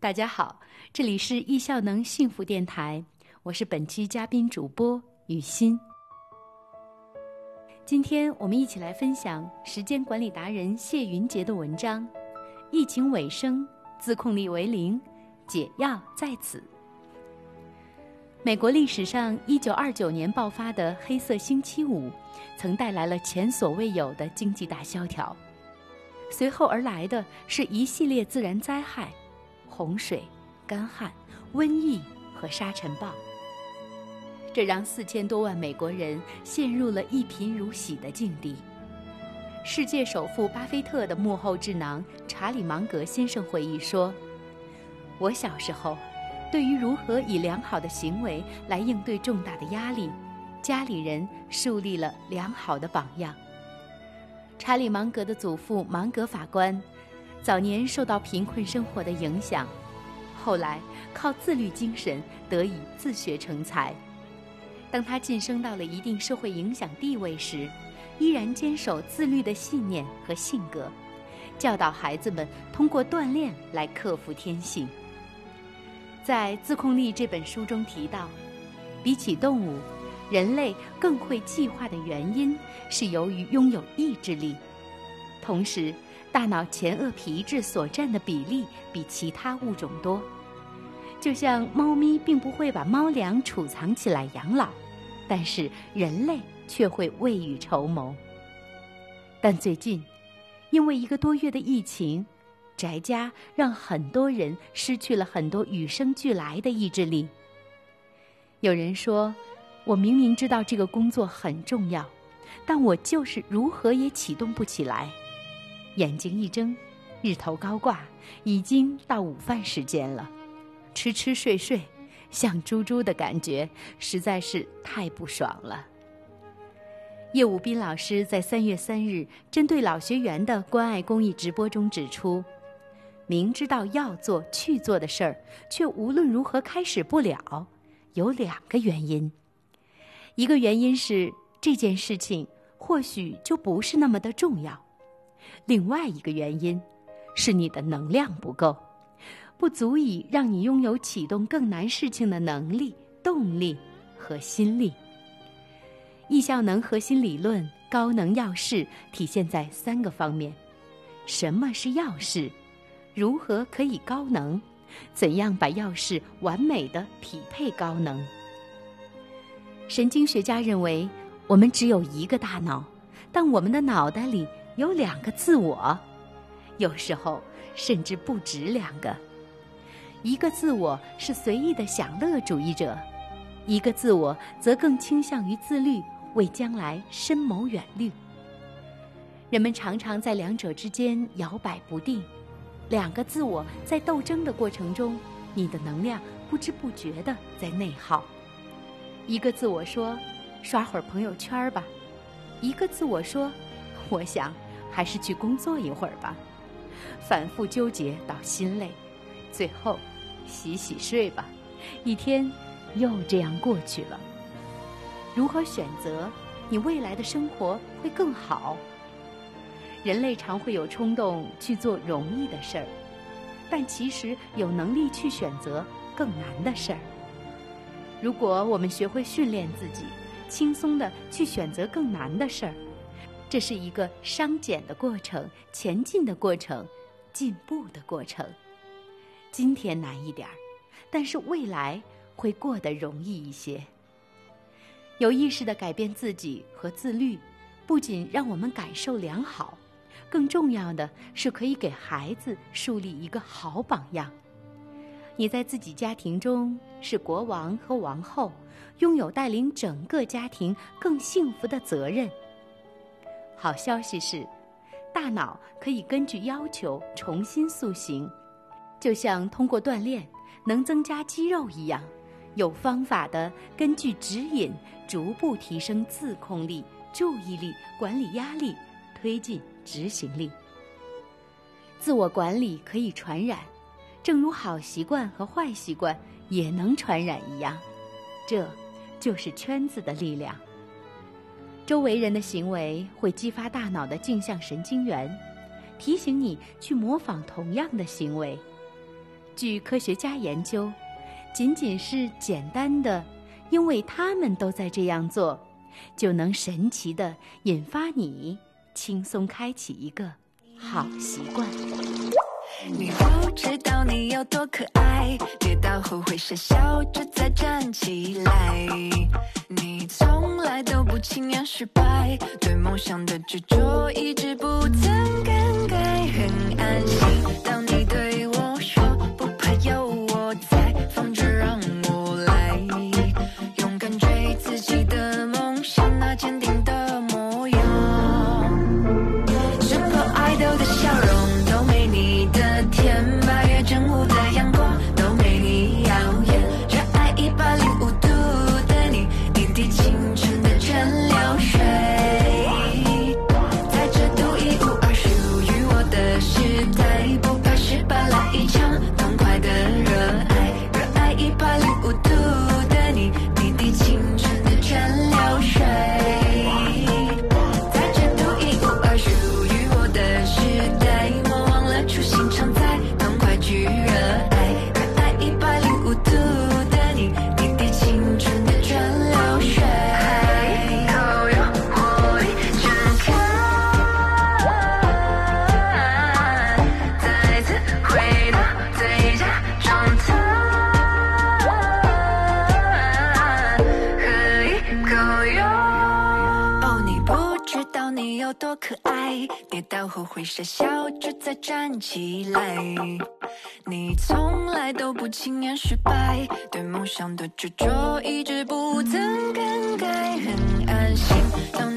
大家好，这里是易效能幸福电台，我是本期嘉宾主播雨欣。今天我们一起来分享时间管理达人谢云杰的文章：疫情尾声，自控力为零，解药在此。美国历史上一九二九年爆发的黑色星期五，曾带来了前所未有的经济大萧条，随后而来的是一系列自然灾害。洪水、干旱、瘟疫和沙尘暴，这让四千多万美国人陷入了一贫如洗的境地。世界首富巴菲特的幕后智囊查理芒格先生回忆说：“我小时候，对于如何以良好的行为来应对重大的压力，家里人树立了良好的榜样。”查理芒格的祖父芒格法官。早年受到贫困生活的影响，后来靠自律精神得以自学成才。当他晋升到了一定社会影响地位时，依然坚守自律的信念和性格，教导孩子们通过锻炼来克服天性。在《自控力》这本书中提到，比起动物，人类更会计划的原因是由于拥有意志力，同时。大脑前额皮质所占的比例比其他物种多，就像猫咪并不会把猫粮储藏起来养老，但是人类却会未雨绸缪。但最近，因为一个多月的疫情，宅家让很多人失去了很多与生俱来的意志力。有人说：“我明明知道这个工作很重要，但我就是如何也启动不起来。”眼睛一睁，日头高挂，已经到午饭时间了。吃吃睡睡，像猪猪的感觉实在是太不爽了。叶武斌老师在三月三日针对老学员的关爱公益直播中指出，明知道要做去做的事儿，却无论如何开始不了，有两个原因。一个原因是这件事情或许就不是那么的重要。另外一个原因，是你的能量不够，不足以让你拥有启动更难事情的能力、动力和心力。易效能核心理论高能要事体现在三个方面：什么是要事？如何可以高能？怎样把要事完美的匹配高能？神经学家认为，我们只有一个大脑，但我们的脑袋里。有两个自我，有时候甚至不止两个。一个自我是随意的享乐主义者，一个自我则更倾向于自律，为将来深谋远虑。人们常常在两者之间摇摆不定，两个自我在斗争的过程中，你的能量不知不觉的在内耗。一个自我说：“刷会儿朋友圈吧。”一个自我说：“我想。”还是去工作一会儿吧，反复纠结到心累，最后洗洗睡吧，一天又这样过去了。如何选择，你未来的生活会更好？人类常会有冲动去做容易的事儿，但其实有能力去选择更难的事儿。如果我们学会训练自己，轻松的去选择更难的事儿。这是一个商减的过程，前进的过程，进步的过程。今天难一点儿，但是未来会过得容易一些。有意识的改变自己和自律，不仅让我们感受良好，更重要的是可以给孩子树立一个好榜样。你在自己家庭中是国王和王后，拥有带领整个家庭更幸福的责任。好消息是，大脑可以根据要求重新塑形，就像通过锻炼能增加肌肉一样，有方法的根据指引逐步提升自控力、注意力、管理压力、推进执行力。自我管理可以传染，正如好习惯和坏习惯也能传染一样，这就是圈子的力量。周围人的行为会激发大脑的镜像神经元提醒你去模仿同样的行为。据科学家研究仅仅是简单的因为他们都在这样做就能神奇的引发你轻松开启一个好习惯。你不知道你有多可爱跌倒后会傻笑着再站起来。你从来都不轻言失败对梦想的执着一直不曾更改很安心。当你有多可爱跌倒后会傻笑着再站起来。你从来都不轻言失败对梦想的执着一直不曾更改很安心。当